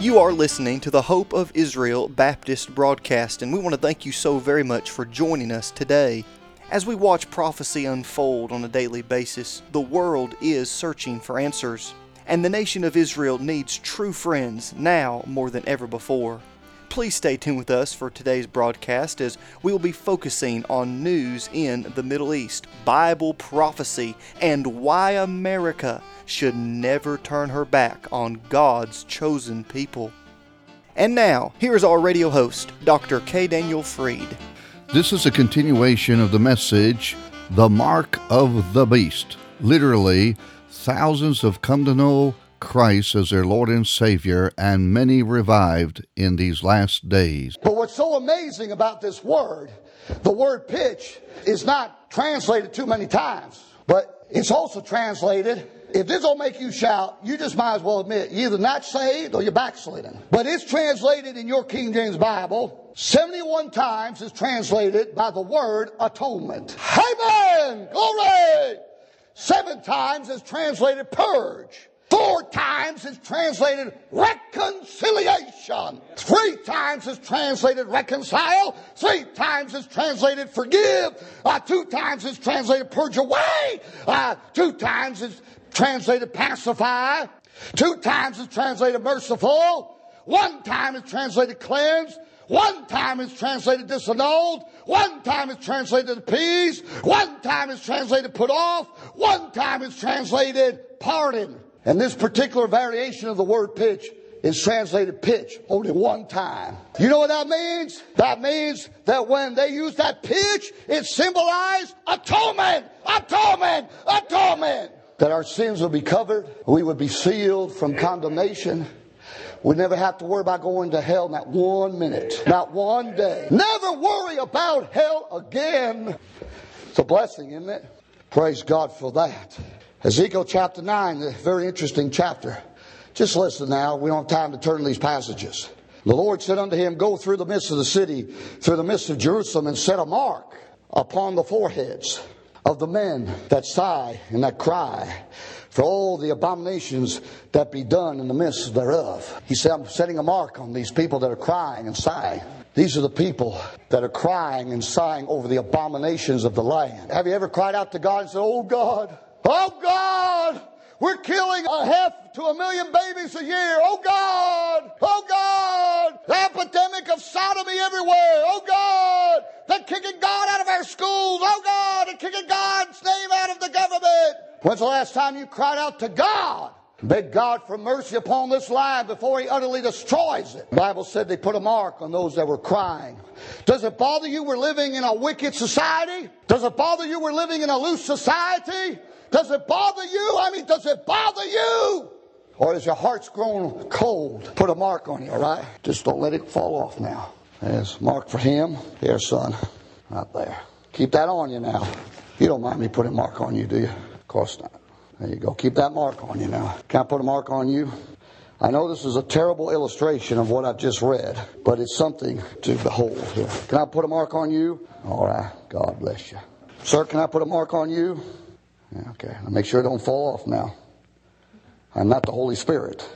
You are listening to the Hope of Israel Baptist broadcast, and we want to thank you so very much for joining us today. As we watch prophecy unfold on a daily basis, the world is searching for answers, and the nation of Israel needs true friends now more than ever before. Please stay tuned with us for today's broadcast as we will be focusing on news in the Middle East, Bible prophecy, and why America should never turn her back on God's chosen people. And now, here is our radio host, Dr. K. Daniel Freed. This is a continuation of the message, The Mark of the Beast. Literally, thousands have come to know Christ as their Lord and Savior, and many revived in these last days. But what's so amazing about this word, the word pitch, is not translated too many times, but it's also translated. If this don't make you shout, you just might as well admit you're either not saved or you're backsliding. But it's translated in your King James Bible 71 times is translated by the word atonement. Amen! Glory! Seven times is translated purge. Four times is translated reconciliation. Three times is translated reconcile. Three times is translated forgive. Uh, two times is translated purge away. Uh, two times is translated pacify. Two times is translated merciful. One time is translated cleanse. One time is translated disannulled. One time is translated appease. One time is translated put off. One time is translated pardon. And this particular variation of the word pitch is translated pitch only one time. You know what that means? That means that when they use that pitch, it symbolized atonement, atonement, atonement. That our sins will be covered, we would be sealed from condemnation. We never have to worry about going to hell not one minute, not one day. Never worry about hell again. It's a blessing, isn't it? Praise God for that. Ezekiel chapter 9, a very interesting chapter. Just listen now. We don't have time to turn these passages. The Lord said unto him, Go through the midst of the city, through the midst of Jerusalem, and set a mark upon the foreheads of the men that sigh and that cry for all the abominations that be done in the midst thereof. He said, I'm setting a mark on these people that are crying and sighing. These are the people that are crying and sighing over the abominations of the land. Have you ever cried out to God and said, Oh God, Oh God, we're killing a half to a million babies a year. Oh God, oh God, the epidemic of sodomy everywhere. Oh God, they're kicking God out of our schools. Oh God, they're kicking God's name out of the government. When's the last time you cried out to God? Beg God for mercy upon this land before He utterly destroys it. The Bible said they put a mark on those that were crying. Does it bother you we're living in a wicked society? Does it bother you we're living in a loose society? Does it bother you? I mean, does it bother you? Or is your heart's grown cold? Put a mark on you, all right? Just don't let it fall off now. There's mark for him. Here, son. Right there. Keep that on you now. You don't mind me putting a mark on you, do you? Of course not. There you go. Keep that mark on you now. Can I put a mark on you? I know this is a terrible illustration of what I've just read, but it's something to behold here. Can I put a mark on you? All right. God bless you. Sir, can I put a mark on you? Okay, I'll make sure it don't fall off now. I'm not the Holy Spirit.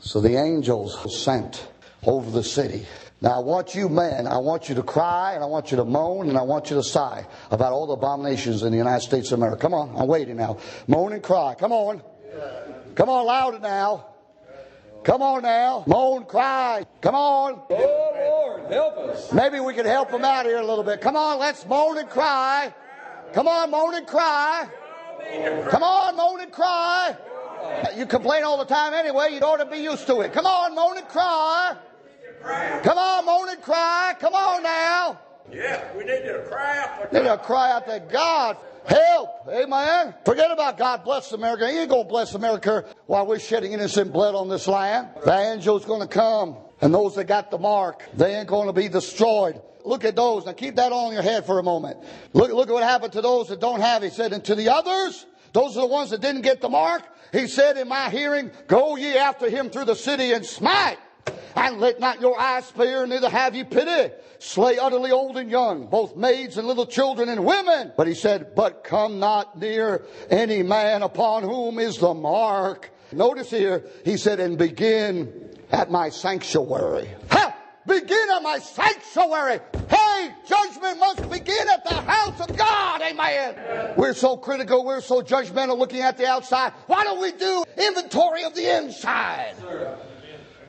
So the angels sent over the city. Now I want you men, I want you to cry and I want you to moan and I want you to sigh about all the abominations in the United States of America. Come on, I'm waiting now. Moan and cry. Come on. Come on louder now. Come on now. Moan, cry. Come on. Oh Lord, help us. Maybe we can help them out here a little bit. Come on, let's moan and cry. Come on, moan and cry. Come on, moan and cry. You complain all the time anyway. You ought to be used to it. Come on, moan and cry. Come on, moan and cry. Come on now. Yeah, we need to cry out. Need to cry out to God. Help. Amen. Forget about God bless America. He ain't going to bless America while we're shedding innocent blood on this land. The angel's going to come. And those that got the mark, they ain't going to be destroyed. Look at those. Now keep that on your head for a moment. Look, look at what happened to those that don't have. He said, and to the others, those are the ones that didn't get the mark. He said, in my hearing, go ye after him through the city and smite. And let not your eyes spare, neither have ye pity. Slay utterly old and young, both maids and little children and women. But he said, but come not near any man upon whom is the mark. Notice here, he said, and begin at my sanctuary. Ha! Begin at my sanctuary. Hey, judgment must begin at the house of God. Amen. We're so critical. We're so judgmental looking at the outside. Why don't we do inventory of the inside?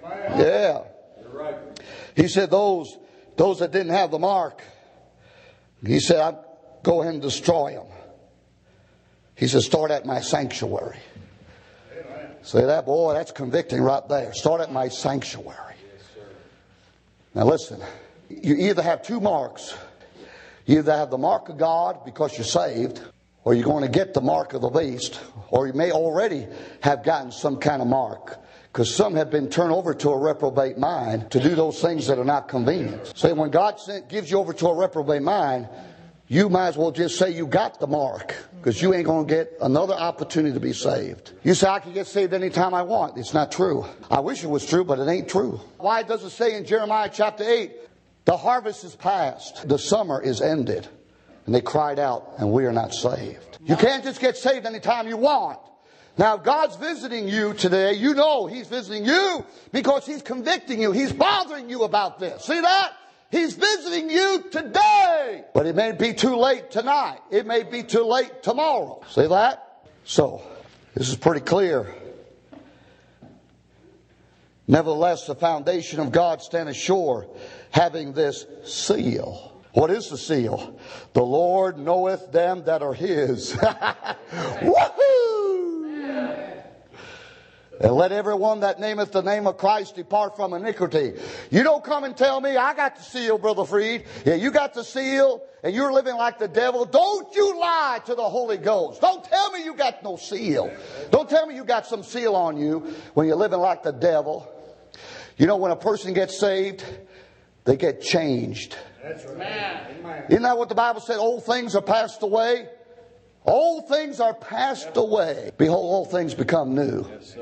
Yeah. He said those, those that didn't have the mark, he said, I'll go ahead and destroy them. He said, start at my sanctuary. Say that, boy, that's convicting right there. Start at my sanctuary. Now listen, you either have two marks. You either have the mark of God because you're saved, or you're going to get the mark of the beast, or you may already have gotten some kind of mark. Because some have been turned over to a reprobate mind to do those things that are not convenient. So when God gives you over to a reprobate mind, you might as well just say you got the mark because you ain't going to get another opportunity to be saved. You say, I can get saved anytime I want. It's not true. I wish it was true, but it ain't true. Why does it say in Jeremiah chapter 8, the harvest is past, the summer is ended? And they cried out, and we are not saved. You can't just get saved anytime you want. Now, God's visiting you today, you know He's visiting you because He's convicting you. He's bothering you about this. See that? He's visiting you today. But it may be too late tonight. It may be too late tomorrow. See that? So, this is pretty clear. Nevertheless, the foundation of God standeth sure, having this seal. What is the seal? The Lord knoweth them that are his. Woohoo! And let everyone that nameth the name of Christ depart from iniquity. You don't come and tell me, I got the seal, Brother Freed. Yeah, you got the seal, and you're living like the devil. Don't you lie to the Holy Ghost. Don't tell me you got no seal. Don't tell me you got some seal on you when you're living like the devil. You know, when a person gets saved, they get changed. That's right. Isn't that what the Bible said? Old things are passed away. Old things are passed away. Behold, all things become new. Yes,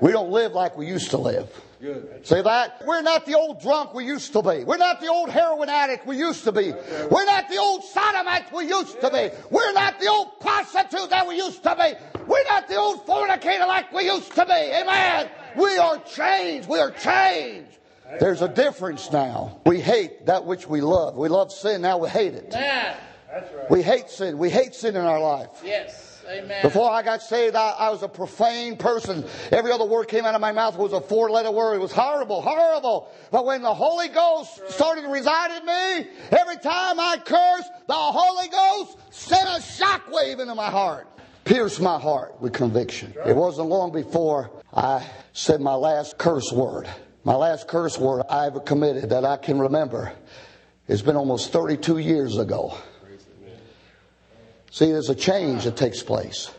we don't live like we used to live. Good. Say that? We're not the old drunk we used to be. We're not the old heroin addict we used to be. We're not the old sodomite we used to be. We're not the old prostitute that we used to be. We're not the old fornicator like we used to be. Amen. We are changed. We are changed. There's a difference now. We hate that which we love. We love sin, now we hate it. Right. We hate sin. We hate sin in our life. Yes. Amen. Before I got saved, I, I, was a profane person. Every other word came out of my mouth was a four letter word. It was horrible, horrible. But when the Holy Ghost started to reside in me, every time I cursed, the Holy Ghost sent a shockwave into my heart. Pierced my heart with conviction. It wasn't long before I said my last curse word. My last curse word I ever committed that I can remember. It's been almost 32 years ago. See, there's a change that takes place.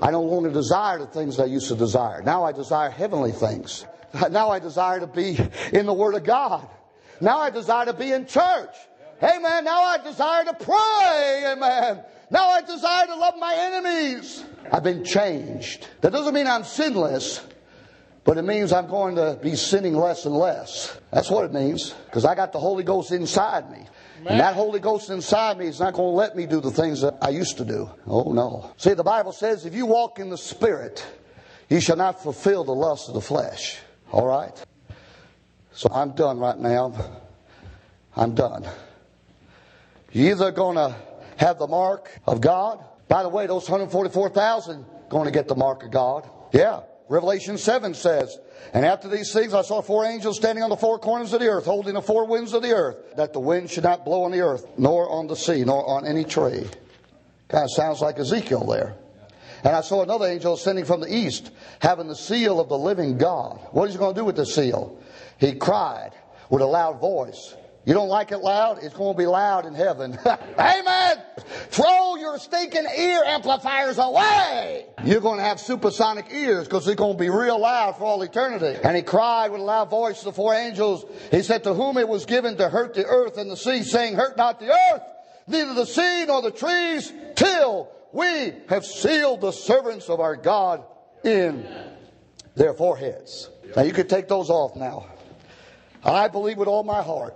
I no longer desire the things I used to desire. Now I desire heavenly things. Now I desire to be in the Word of God. Now I desire to be in church. Amen. Now I desire to pray. Amen. Now I desire to love my enemies. I've been changed. That doesn't mean I'm sinless, but it means I'm going to be sinning less and less. That's what it means. Because I got the Holy Ghost inside me. And that Holy Ghost inside me is not going to let me do the things that I used to do. Oh no. See, the Bible says if you walk in the Spirit, you shall not fulfill the lust of the flesh. All right? So I'm done right now. I'm done. You're either going to have the mark of God. By the way, those 144,000 going to get the mark of God. Yeah. Revelation 7 says, And after these things I saw four angels standing on the four corners of the earth, holding the four winds of the earth, that the wind should not blow on the earth, nor on the sea, nor on any tree. Kind of sounds like Ezekiel there. And I saw another angel ascending from the east, having the seal of the living God. What is he going to do with the seal? He cried with a loud voice. You don't like it loud? It's going to be loud in heaven. Amen. Throw your stinking ear amplifiers away. You're going to have supersonic ears because it's going to be real loud for all eternity. And he cried with a loud voice to the four angels. He said, To whom it was given to hurt the earth and the sea, saying, Hurt not the earth, neither the sea nor the trees, till we have sealed the servants of our God in their foreheads. Now you can take those off now. I believe with all my heart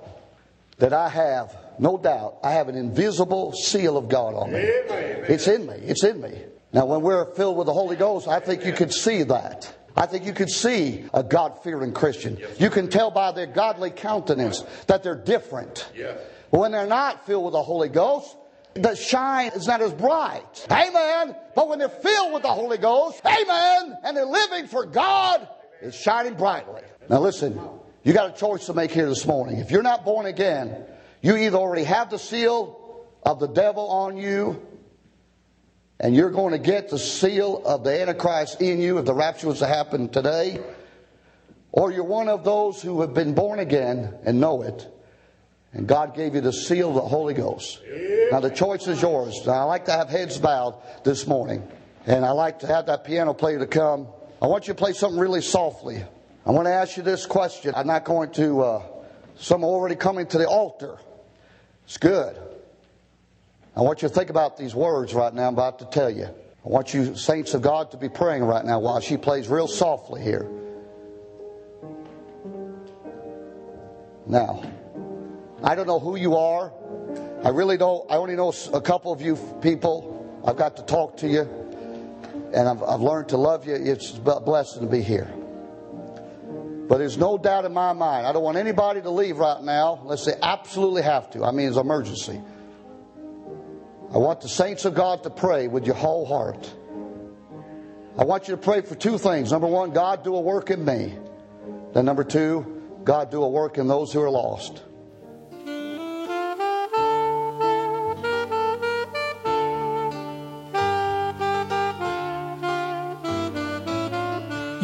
that I have, no doubt, I have an invisible seal of God on me. Amen. It's in me. It's in me. Now, when we're filled with the Holy Ghost, I think you can see that. I think you could see a God fearing Christian. You can tell by their godly countenance that they're different. Yes. When they're not filled with the Holy Ghost, the shine is not as bright. Amen. But when they're filled with the Holy Ghost, amen, and they're living for God, it's shining brightly. Now listen, you got a choice to make here this morning. If you're not born again, you either already have the seal of the devil on you, and you're going to get the seal of the Antichrist in you if the rapture was to happen today, or you're one of those who have been born again and know it. And God gave you the seal of the Holy Ghost. Now the choice is yours. Now I like to have heads bowed this morning. And I like to have that piano player to come. I want you to play something really softly. I want to ask you this question. I'm not going to, uh, some are already coming to the altar. It's good. I want you to think about these words right now I'm about to tell you. I want you, saints of God, to be praying right now while she plays real softly here. Now, I don't know who you are. I really don't. I only know a couple of you people. I've got to talk to you, and I've, I've learned to love you. It's a blessing to be here. But there's no doubt in my mind. I don't want anybody to leave right now unless they absolutely have to. I mean, it's an emergency. I want the saints of God to pray with your whole heart. I want you to pray for two things. Number one, God, do a work in me. Then, number two, God, do a work in those who are lost.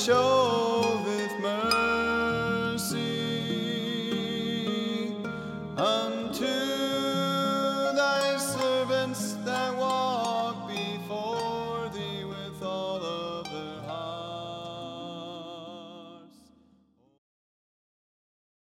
show.